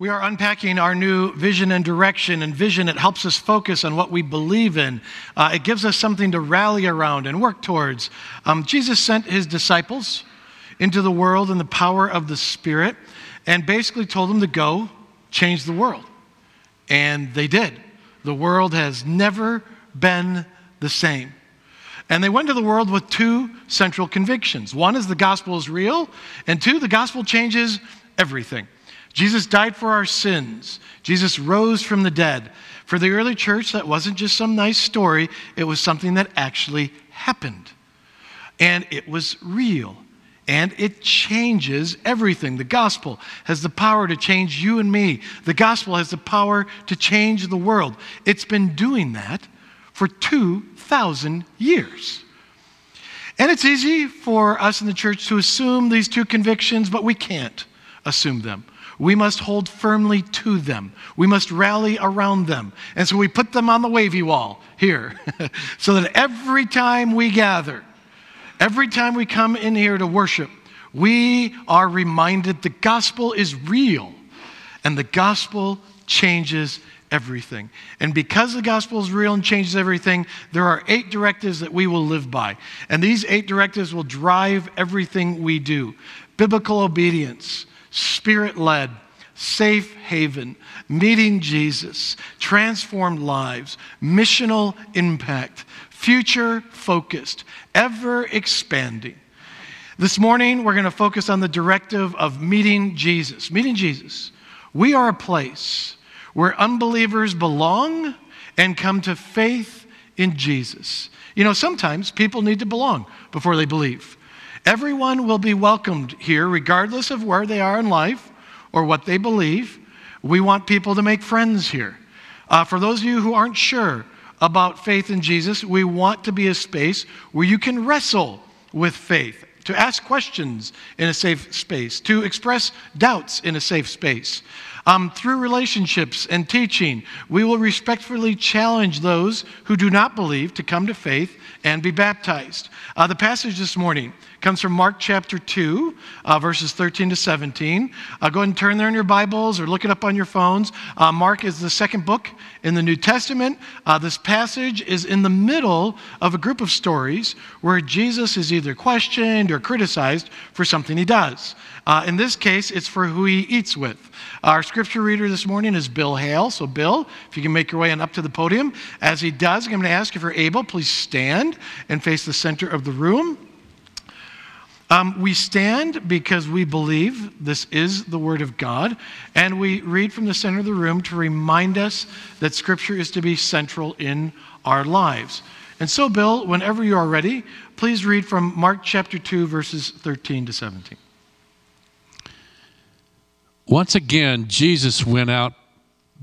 We are unpacking our new vision and direction, and vision it helps us focus on what we believe in. Uh, it gives us something to rally around and work towards. Um, Jesus sent his disciples into the world in the power of the Spirit and basically told them to go change the world. And they did. The world has never been the same. And they went to the world with two central convictions one is the gospel is real, and two, the gospel changes everything. Jesus died for our sins. Jesus rose from the dead. For the early church, that wasn't just some nice story, it was something that actually happened. And it was real. And it changes everything. The gospel has the power to change you and me. The gospel has the power to change the world. It's been doing that for 2,000 years. And it's easy for us in the church to assume these two convictions, but we can't assume them. We must hold firmly to them. We must rally around them. And so we put them on the wavy wall here so that every time we gather, every time we come in here to worship, we are reminded the gospel is real and the gospel changes everything. And because the gospel is real and changes everything, there are eight directives that we will live by. And these eight directives will drive everything we do biblical obedience spirit led, safe haven, meeting Jesus, transformed lives, missional impact, future focused, ever expanding. This morning, we're going to focus on the directive of meeting Jesus. Meeting Jesus. We are a place where unbelievers belong and come to faith in Jesus. You know, sometimes people need to belong before they believe. Everyone will be welcomed here, regardless of where they are in life or what they believe. We want people to make friends here. Uh, for those of you who aren't sure about faith in Jesus, we want to be a space where you can wrestle with faith, to ask questions in a safe space, to express doubts in a safe space. Um, through relationships and teaching, we will respectfully challenge those who do not believe to come to faith and be baptized. Uh, the passage this morning comes from Mark chapter 2, uh, verses 13 to 17. Uh, go ahead and turn there in your Bibles or look it up on your phones. Uh, Mark is the second book in the New Testament. Uh, this passage is in the middle of a group of stories where Jesus is either questioned or criticized for something he does. Uh, in this case, it's for who he eats with. Our scripture reader this morning is Bill Hale. So, Bill, if you can make your way on up to the podium. As he does, I'm going to ask if you're able, please stand and face the center of the room. Um, we stand because we believe this is the Word of God, and we read from the center of the room to remind us that Scripture is to be central in our lives. And so, Bill, whenever you are ready, please read from Mark chapter 2, verses 13 to 17. Once again, Jesus went out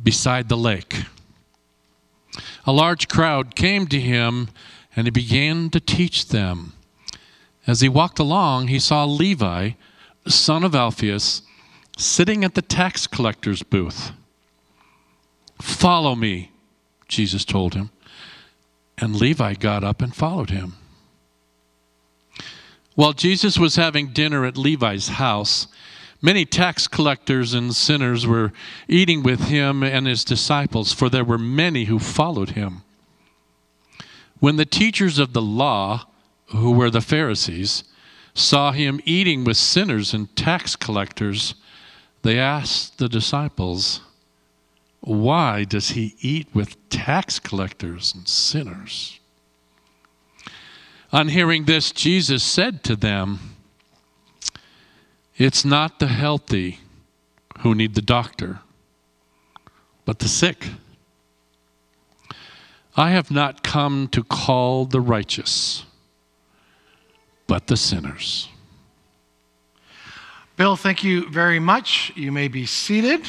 beside the lake. A large crowd came to him, and he began to teach them. As he walked along, he saw Levi, son of Alphaeus, sitting at the tax collector's booth. Follow me, Jesus told him. And Levi got up and followed him. While Jesus was having dinner at Levi's house, many tax collectors and sinners were eating with him and his disciples, for there were many who followed him. When the teachers of the law who were the Pharisees, saw him eating with sinners and tax collectors, they asked the disciples, Why does he eat with tax collectors and sinners? On hearing this, Jesus said to them, It's not the healthy who need the doctor, but the sick. I have not come to call the righteous but the sinners. Bill, thank you very much. You may be seated.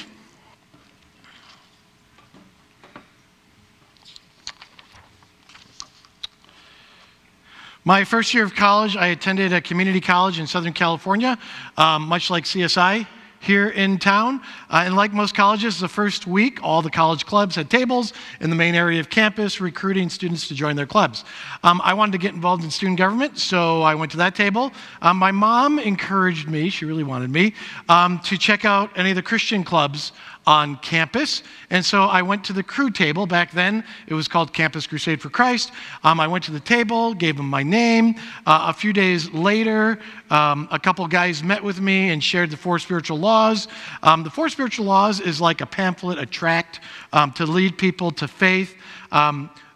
My first year of college, I attended a community college in Southern California, um, much like CSI here in town. Uh, and like most colleges, the first week, all the college clubs had tables in the main area of campus, recruiting students to join their clubs. Um, I wanted to get involved in student government, so I went to that table. Um, my mom encouraged me, she really wanted me, um, to check out any of the Christian clubs on campus. And so I went to the Cru table. Back then, it was called Campus Crusade for Christ. Um, I went to the table, gave them my name. Uh, a few days later, um, a couple guys met with me and shared the four spiritual laws. Um, the four spiritual laws is like a pamphlet, a tract um, to lead people to faith.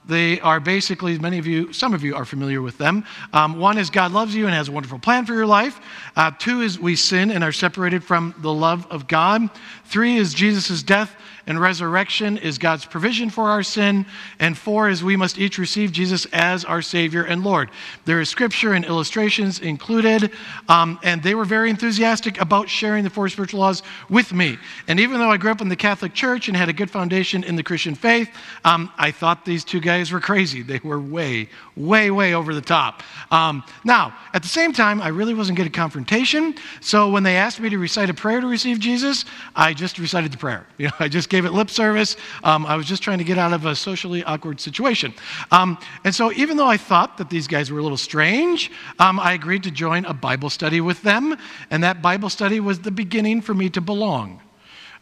They are basically, many of you, some of you are familiar with them. Um, one is God loves you and has a wonderful plan for your life. Uh, two is we sin and are separated from the love of God. Three is Jesus' death and resurrection is God's provision for our sin. And four is we must each receive Jesus as our Savior and Lord. There is scripture and illustrations included, um, and they were very enthusiastic about sharing the four spiritual laws with me. And even though I grew up in the Catholic Church and had a good foundation in the Christian faith, um, I thought these two guys were crazy. They were way, way, way over the top. Um, now, at the same time, I really wasn't good at confrontation. So when they asked me to recite a prayer to receive Jesus, I just recited the prayer. You know, I just gave it lip service. Um, I was just trying to get out of a socially awkward situation. Um, and so, even though I thought that these guys were a little strange, um, I agreed to join a Bible study with them. And that Bible study was the beginning for me to belong.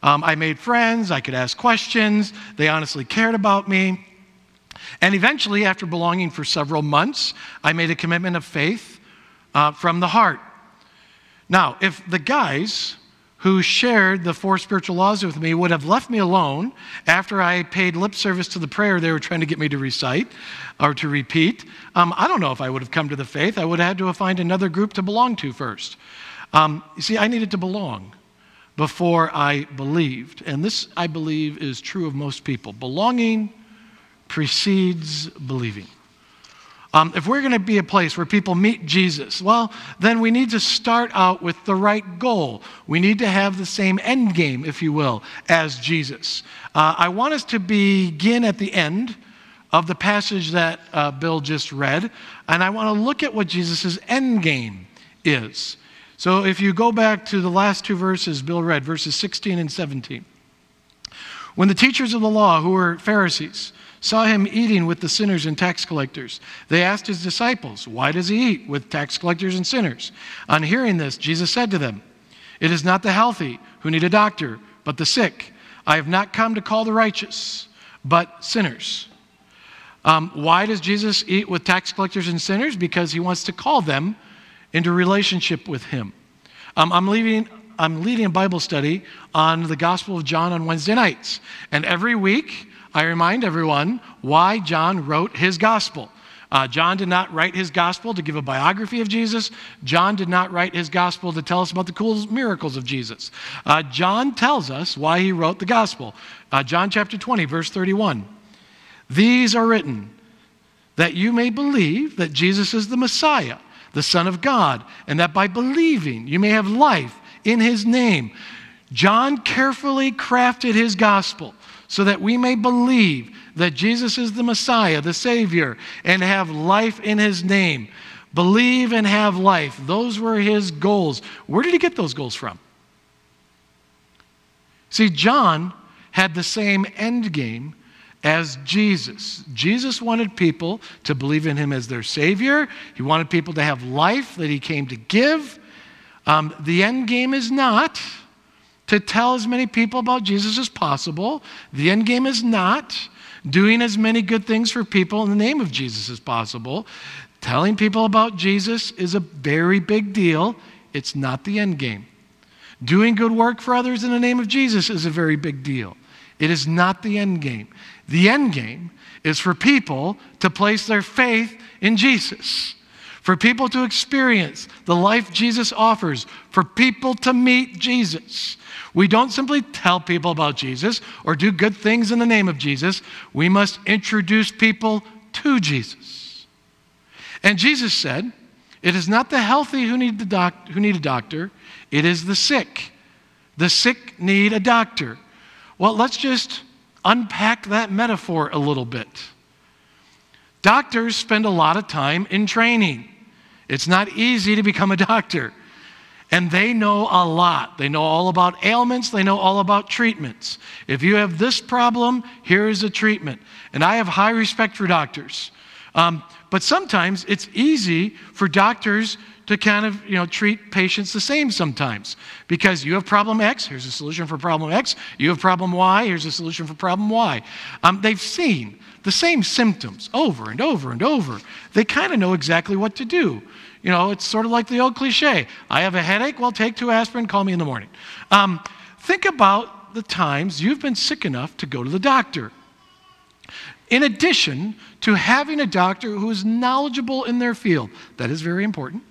Um, I made friends, I could ask questions, they honestly cared about me. And eventually, after belonging for several months, I made a commitment of faith uh, from the heart. Now, if the guys who shared the four spiritual laws with me would have left me alone after I paid lip service to the prayer they were trying to get me to recite or to repeat. Um, I don't know if I would have come to the faith. I would have had to find another group to belong to first. Um, you see, I needed to belong before I believed. And this, I believe, is true of most people. Belonging precedes believing. Um, if we're going to be a place where people meet Jesus, well, then we need to start out with the right goal. We need to have the same end game, if you will, as Jesus. Uh, I want us to begin at the end of the passage that uh, Bill just read, and I want to look at what Jesus' end game is. So if you go back to the last two verses Bill read, verses 16 and 17. When the teachers of the law, who were Pharisees, saw him eating with the sinners and tax collectors. They asked his disciples, Why does he eat with tax collectors and sinners? On hearing this, Jesus said to them, It is not the healthy who need a doctor, but the sick. I have not come to call the righteous, but sinners. Um, why does Jesus eat with tax collectors and sinners? Because he wants to call them into relationship with him. Um, I'm leaving. I'm leading a Bible study on the Gospel of John on Wednesday nights. And every week, I remind everyone why John wrote his gospel. Uh, John did not write his gospel to give a biography of Jesus. John did not write his gospel to tell us about the cool miracles of Jesus. Uh, John tells us why he wrote the gospel. Uh, John chapter 20, verse 31. These are written that you may believe that Jesus is the Messiah, the Son of God, and that by believing you may have life in his name. John carefully crafted his gospel so that we may believe that Jesus is the Messiah, the Savior, and have life in His name. Believe and have life. Those were His goals. Where did He get those goals from? See, John had the same end game as Jesus. Jesus wanted people to believe in him as their Savior. He wanted people to have life that he came to give. Um, the end game is not to tell as many people about Jesus as possible. The end game is not doing as many good things for people in the name of Jesus as possible. Telling people about Jesus is a very big deal. It's not the end game. Doing good work for others in the name of Jesus is a very big deal. It is not the end game. The end game is for people to place their faith in Jesus for people to experience the life Jesus offers, for people to meet Jesus. We don't simply tell people about Jesus or do good things in the name of Jesus. We must introduce people to Jesus. And Jesus said, It is not the healthy who need, the doc- who need a doctor, it is the sick. The sick need a doctor. Well, let's just unpack that metaphor a little bit. Doctors spend a lot of time in training. It's not easy to become a doctor. And they know a lot. They know all about ailments, they know all about treatments. If you have this problem, here is a treatment. And I have high respect for doctors. Um, but sometimes it's easy for doctors to kind of you know treat patients the same sometimes because you have problem X, here's a solution for problem X. You have problem Y, here's a solution for problem Y. Um, they've seen the same symptoms over and over and over. They kind of know exactly what to do. You know, it's sort of like the old cliche I have a headache, well, take two aspirin, call me in the morning. Um, think about the times you've been sick enough to go to the doctor. In addition to having a doctor who is knowledgeable in their field, that is very important.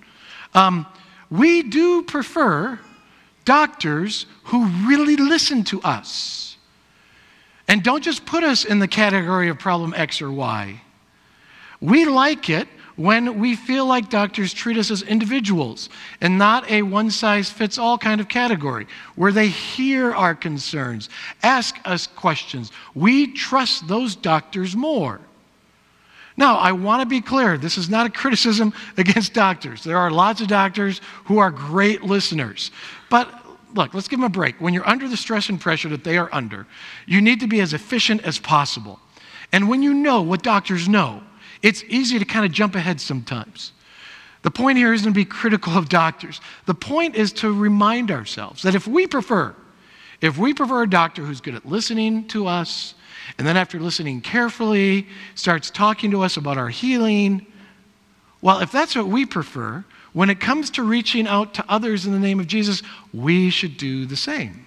Um, we do prefer doctors who really listen to us and don't just put us in the category of problem X or Y. We like it when we feel like doctors treat us as individuals and not a one size fits all kind of category, where they hear our concerns, ask us questions. We trust those doctors more. Now, I want to be clear this is not a criticism against doctors. There are lots of doctors who are great listeners. But look, let's give them a break. When you're under the stress and pressure that they are under, you need to be as efficient as possible. And when you know what doctors know, it's easy to kind of jump ahead sometimes. The point here isn't to be critical of doctors. The point is to remind ourselves that if we prefer, if we prefer a doctor who's good at listening to us, and then after listening carefully, starts talking to us about our healing, well, if that's what we prefer, when it comes to reaching out to others in the name of Jesus, we should do the same.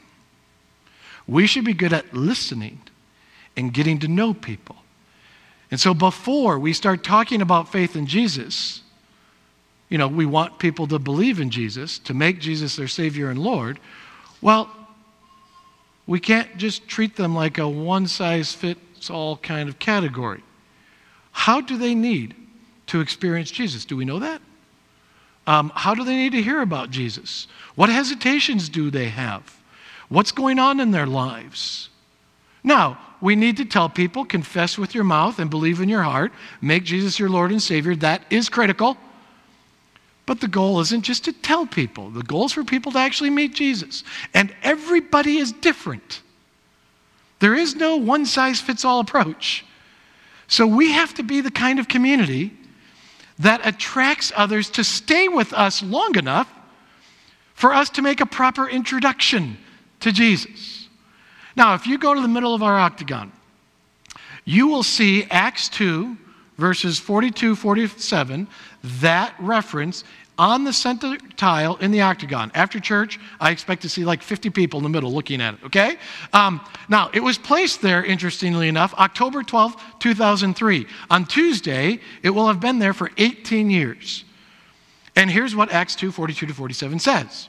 We should be good at listening and getting to know people. And so before we start talking about faith in Jesus, you know, we want people to believe in Jesus, to make Jesus their Savior and Lord. Well, we can't just treat them like a one size fits all kind of category. How do they need to experience Jesus? Do we know that? Um, how do they need to hear about Jesus? What hesitations do they have? What's going on in their lives? Now, we need to tell people confess with your mouth and believe in your heart, make Jesus your Lord and Savior. That is critical. But the goal isn't just to tell people, the goal is for people to actually meet Jesus. And everybody is different. There is no one size fits all approach. So we have to be the kind of community that attracts others to stay with us long enough for us to make a proper introduction to Jesus. Now, if you go to the middle of our octagon, you will see Acts 2, verses 42 47, that reference on the center tile in the octagon. After church, I expect to see like 50 people in the middle looking at it, okay? Um, now, it was placed there, interestingly enough, October 12, 2003. On Tuesday, it will have been there for 18 years. And here's what Acts 2 42 to 47 says.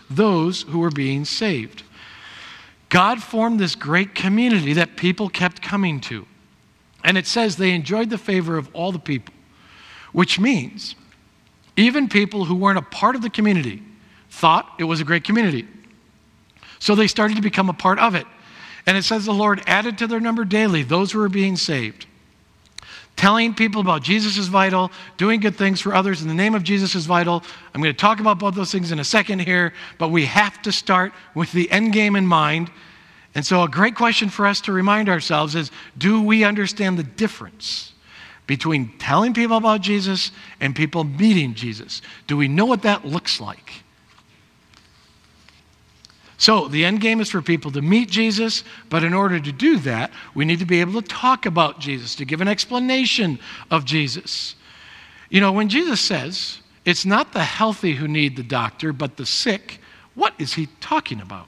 those who were being saved. God formed this great community that people kept coming to. And it says they enjoyed the favor of all the people, which means even people who weren't a part of the community thought it was a great community. So they started to become a part of it. And it says the Lord added to their number daily those who were being saved. Telling people about Jesus is vital. Doing good things for others in the name of Jesus is vital. I'm going to talk about both those things in a second here, but we have to start with the end game in mind. And so, a great question for us to remind ourselves is do we understand the difference between telling people about Jesus and people meeting Jesus? Do we know what that looks like? So the end game is for people to meet Jesus, but in order to do that, we need to be able to talk about Jesus, to give an explanation of Jesus. You know, when Jesus says, it's not the healthy who need the doctor, but the sick, what is he talking about?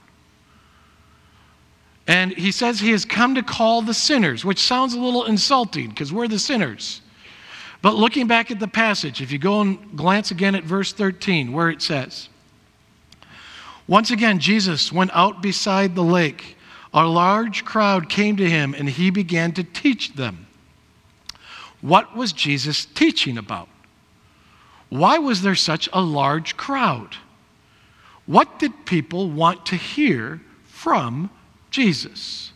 And he says he has come to call the sinners, which sounds a little insulting because we're the sinners. But looking back at the passage, if you go and glance again at verse 13, where it says, once again, Jesus went out beside the lake. A large crowd came to him, and he began to teach them. What was Jesus teaching about? why was there such a large crowd? What did people want to hear from Jesus?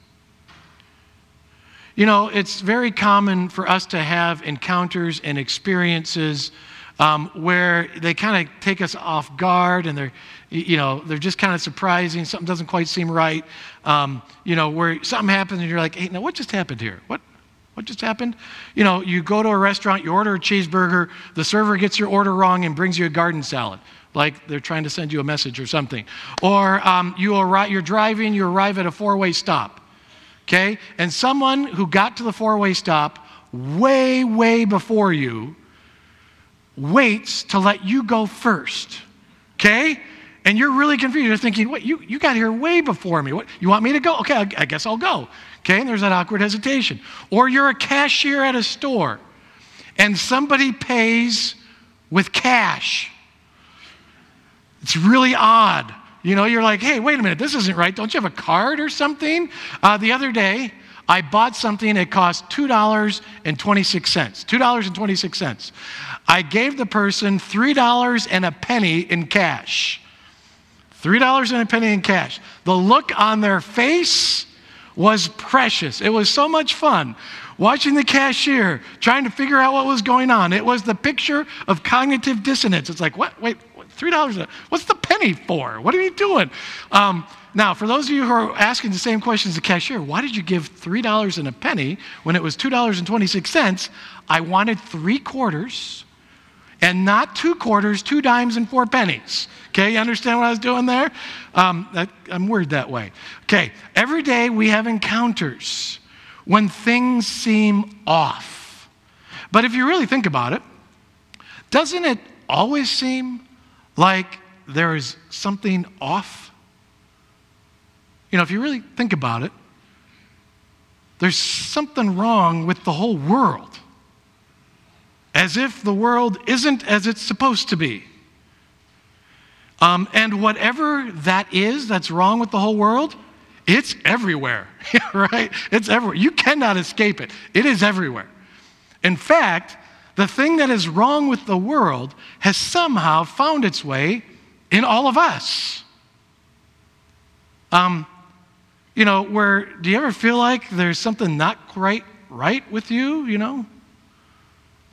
You know, it's very common for us to have encounters and experiences um, where they kind of take us off guard and they're, you know, they're just kind of surprising. Something doesn't quite seem right. Um, you know, where something happens and you're like, hey, now what just happened here? What, what just happened? You know, you go to a restaurant, you order a cheeseburger, the server gets your order wrong and brings you a garden salad, like they're trying to send you a message or something. Or um, you you're driving, you arrive at a four way stop okay? And someone who got to the four way stop way, way before you waits to let you go first, okay? And you're really confused. You're thinking, what, you, you got here way before me. What, you want me to go? Okay, I, I guess I'll go. Okay, and there's that awkward hesitation. Or you're a cashier at a store and somebody pays with cash. It's really odd. You know, you're like, hey, wait a minute, this isn't right. Don't you have a card or something? Uh, the other day, I bought something, it cost $2.26. $2.26. I gave the person $3 and a penny in cash. $3 and a penny in cash. The look on their face was precious. It was so much fun watching the cashier trying to figure out what was going on. It was the picture of cognitive dissonance. It's like, what? Wait, $3. What's the penny for? What are you doing? Um, now, for those of you who are asking the same questions the cashier, why did you give $3 and a penny when it was $2.26? I wanted three quarters and not two quarters, two dimes, and four pennies. Okay, you understand what I was doing there? Um, that, I'm worded that way. Okay, every day we have encounters when things seem off. But if you really think about it, doesn't it always seem like there is something off. You know, if you really think about it, there's something wrong with the whole world. As if the world isn't as it's supposed to be. Um, and whatever that is that's wrong with the whole world, it's everywhere, right? It's everywhere. You cannot escape it, it is everywhere. In fact, the thing that is wrong with the world has somehow found its way in all of us. Um, you know, where do you ever feel like there's something not quite right with you, you know?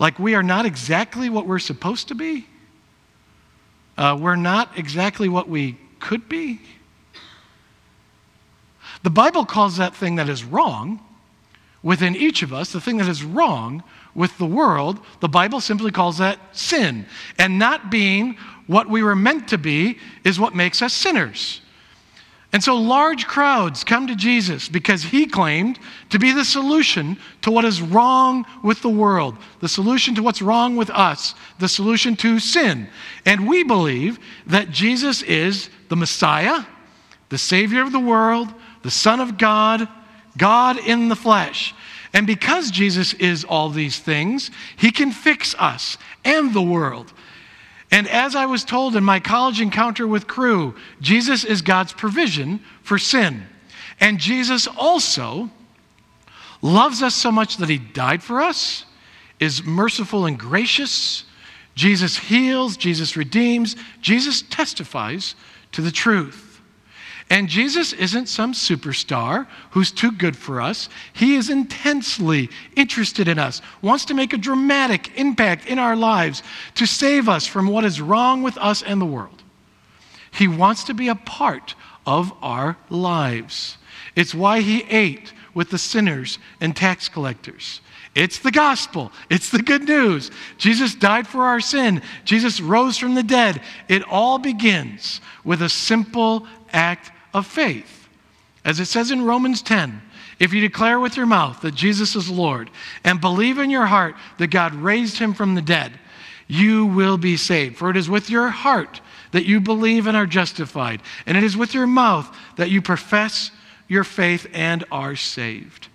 Like we are not exactly what we're supposed to be? Uh, we're not exactly what we could be? The Bible calls that thing that is wrong within each of us, the thing that is wrong, with the world, the Bible simply calls that sin. And not being what we were meant to be is what makes us sinners. And so large crowds come to Jesus because he claimed to be the solution to what is wrong with the world, the solution to what's wrong with us, the solution to sin. And we believe that Jesus is the Messiah, the Savior of the world, the Son of God, God in the flesh. And because Jesus is all these things, he can fix us and the world. And as I was told in my college encounter with Cru, Jesus is God's provision for sin. And Jesus also loves us so much that he died for us, is merciful and gracious. Jesus heals, Jesus redeems, Jesus testifies to the truth. And Jesus isn't some superstar who's too good for us. He is intensely interested in us, wants to make a dramatic impact in our lives to save us from what is wrong with us and the world. He wants to be a part of our lives. It's why he ate with the sinners and tax collectors. It's the gospel. It's the good news. Jesus died for our sin. Jesus rose from the dead. It all begins with a simple act of faith. As it says in Romans 10, if you declare with your mouth that Jesus is Lord and believe in your heart that God raised him from the dead, you will be saved. For it is with your heart that you believe and are justified, and it is with your mouth that you profess your faith and are saved.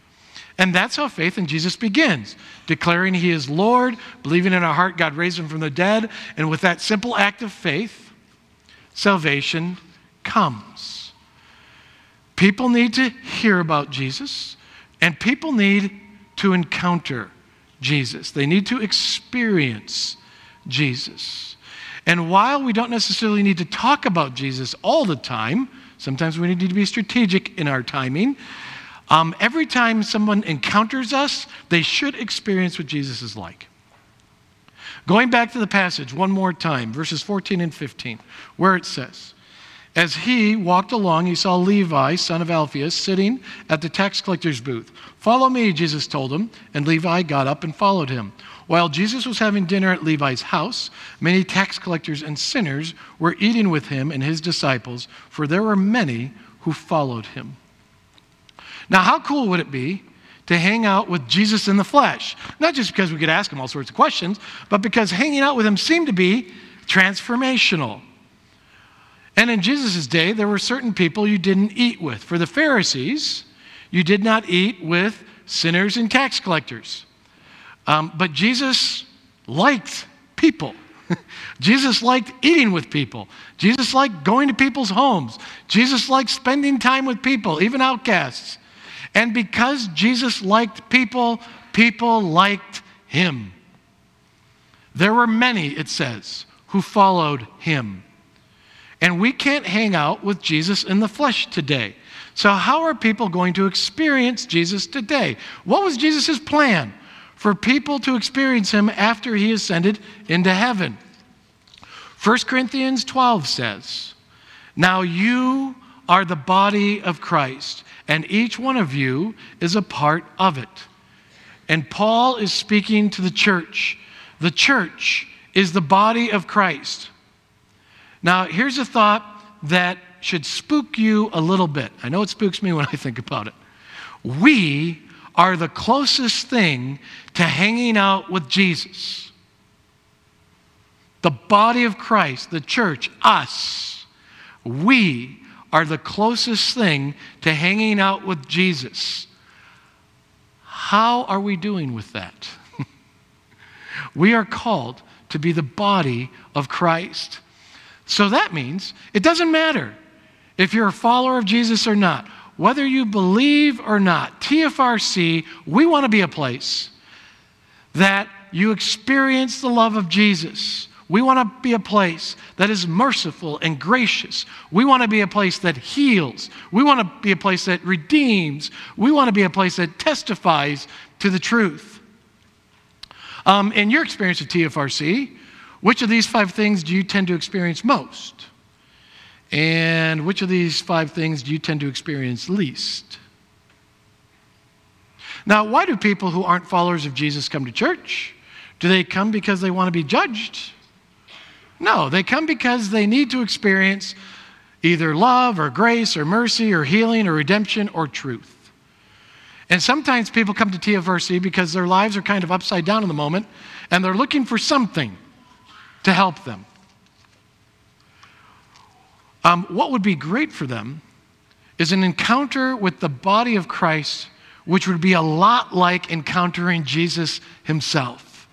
And that's how faith in Jesus begins declaring he is Lord, believing in our heart God raised him from the dead, and with that simple act of faith, salvation comes. People need to hear about Jesus, and people need to encounter Jesus. They need to experience Jesus. And while we don't necessarily need to talk about Jesus all the time, sometimes we need to be strategic in our timing. Um, every time someone encounters us, they should experience what Jesus is like. Going back to the passage one more time, verses 14 and 15, where it says, As he walked along, he saw Levi, son of Alphaeus, sitting at the tax collector's booth. Follow me, Jesus told him, and Levi got up and followed him. While Jesus was having dinner at Levi's house, many tax collectors and sinners were eating with him and his disciples, for there were many who followed him. Now, how cool would it be to hang out with Jesus in the flesh? Not just because we could ask him all sorts of questions, but because hanging out with him seemed to be transformational. And in Jesus' day, there were certain people you didn't eat with. For the Pharisees, you did not eat with sinners and tax collectors. Um, but Jesus liked people. Jesus liked eating with people. Jesus liked going to people's homes. Jesus liked spending time with people, even outcasts. And because Jesus liked people, people liked him. There were many, it says, who followed him. And we can't hang out with Jesus in the flesh today. So, how are people going to experience Jesus today? What was Jesus' plan? for people to experience him after he ascended into heaven. 1 Corinthians 12 says, Now you are the body of Christ, and each one of you is a part of it. And Paul is speaking to the church. The church is the body of Christ. Now, here's a thought that should spook you a little bit. I know it spooks me when I think about it. We are the closest thing to hanging out with Jesus. The body of Christ, the church, us, we are the closest thing to hanging out with Jesus. How are we doing with that? we are called to be the body of Christ. So that means it doesn't matter if you're a follower of Jesus or not whether you believe or not, TFRC, we want to be a place that you experience the love of Jesus. We want to be a place that is merciful and gracious. We want to be a place that heals. We want to be a place that redeems. We want to be a place that testifies to the truth. Um, in your experience of TFRC, which of these five things do you tend to experience most? And which of these five things do you tend to experience least? Now, why do people who aren't followers of Jesus come to church? Do they come because they want to be judged? No, they come because they need to experience either love or grace or mercy or healing or redemption or truth. And sometimes people come to TFRC because their lives are kind of upside down in the moment and they're looking for something to help them. Um, what would be great for them is an encounter with the body of Christ, which would be a lot like encountering Jesus himself.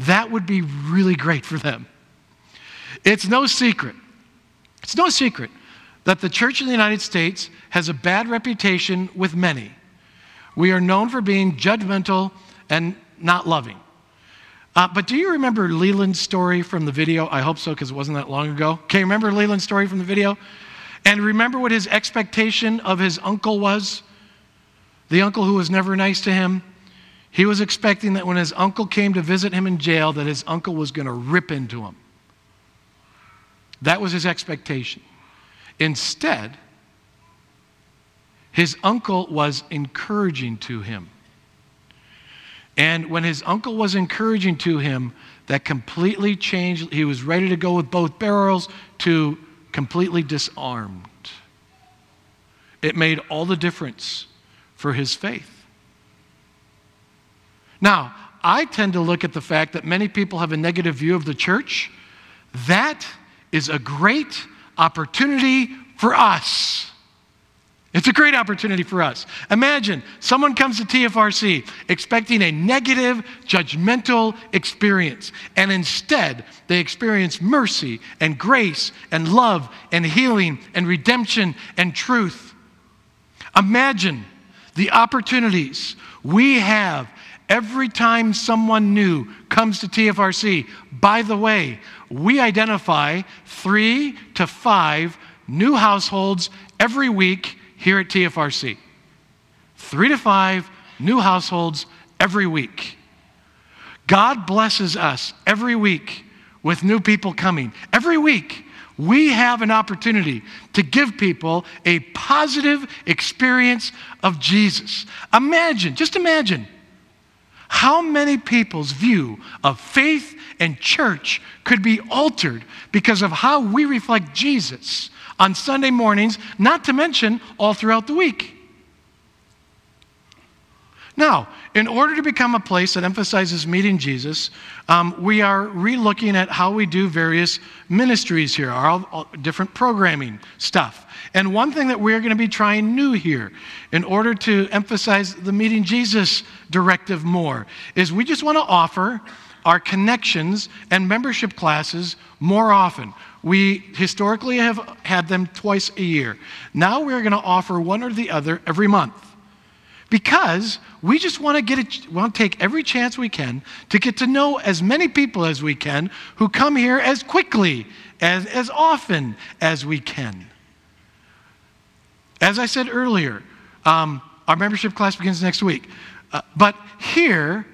That would be really great for them. It's no secret, it's no secret that the church in the United States has a bad reputation with many. We are known for being judgmental and not loving. Uh, but do you remember Leland's story from the video? I hope so, because it wasn't that long ago. Okay, remember Leland's story from the video? And remember what his expectation of his uncle was? The uncle who was never nice to him? He was expecting that when his uncle came to visit him in jail, that his uncle was going to rip into him. That was his expectation. Instead, his uncle was encouraging to him. And when his uncle was encouraging to him, that completely changed. He was ready to go with both barrels to completely disarmed. It made all the difference for his faith. Now, I tend to look at the fact that many people have a negative view of the church. That is a great opportunity for us it's a great opportunity for us. Imagine someone comes to TFRC expecting a negative, judgmental experience, and instead they experience mercy and grace and love and healing and redemption and truth. Imagine the opportunities we have every time someone new comes to TFRC, by the way, we identify three to five new households every week here at TFRC. Three to five new households every week. God blesses us every week with new people coming. Every week, we have an opportunity to give people a positive experience of Jesus. Imagine, just imagine, how many people's view of faith and church could be altered because of how we reflect Jesus on Sunday mornings, not to mention all throughout the week. Now, in order to become a place that emphasizes meeting Jesus, um, we are relooking at how we do various ministries here, our, our different programming stuff. And one thing that we're going to be trying new here, in order to emphasize the meeting Jesus directive more, is we just want to offer our connections and membership classes more often. We historically have had them twice a year. Now we're going to offer one or the other every month because we just want to get it, want to take every chance we can to get to know as many people as we can who come here as quickly as as often as we can. As I said earlier, um, our membership class begins next week, uh, but here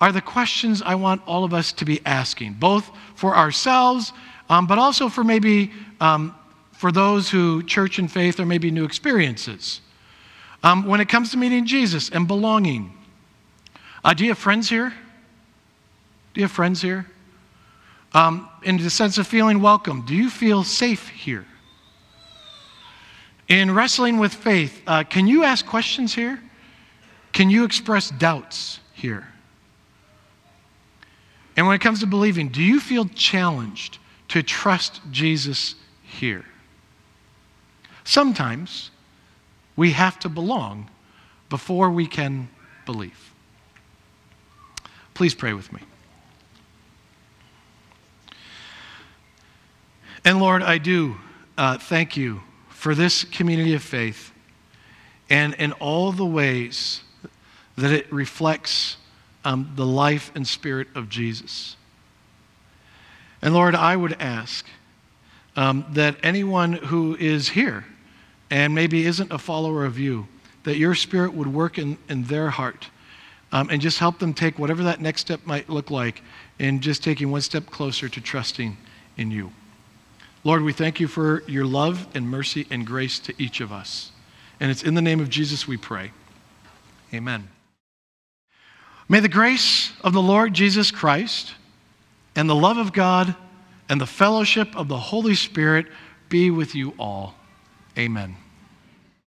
are the questions I want all of us to be asking, both for ourselves, um, but also for maybe um, for those who church and faith or maybe new experiences. Um, when it comes to meeting Jesus and belonging, uh, do you have friends here? Do you have friends here? Um, in the sense of feeling welcome, do you feel safe here? In wrestling with faith, uh, can you ask questions here? Can you express doubts here? And when it comes to believing, do you feel challenged to trust Jesus here? Sometimes we have to belong before we can believe. Please pray with me. And Lord, I do uh, thank you for this community of faith and in all the ways that it reflects um, the life and spirit of Jesus. And Lord, I would ask um, that anyone who is here and maybe isn't a follower of you, that your spirit would work in, in their heart um, and just help them take whatever that next step might look like in just taking one step closer to trusting in you. Lord, we thank you for your love and mercy and grace to each of us. And it's in the name of Jesus we pray. Amen. May the grace of the Lord Jesus Christ and the love of God and the fellowship of the Holy Spirit be with you all. Amen.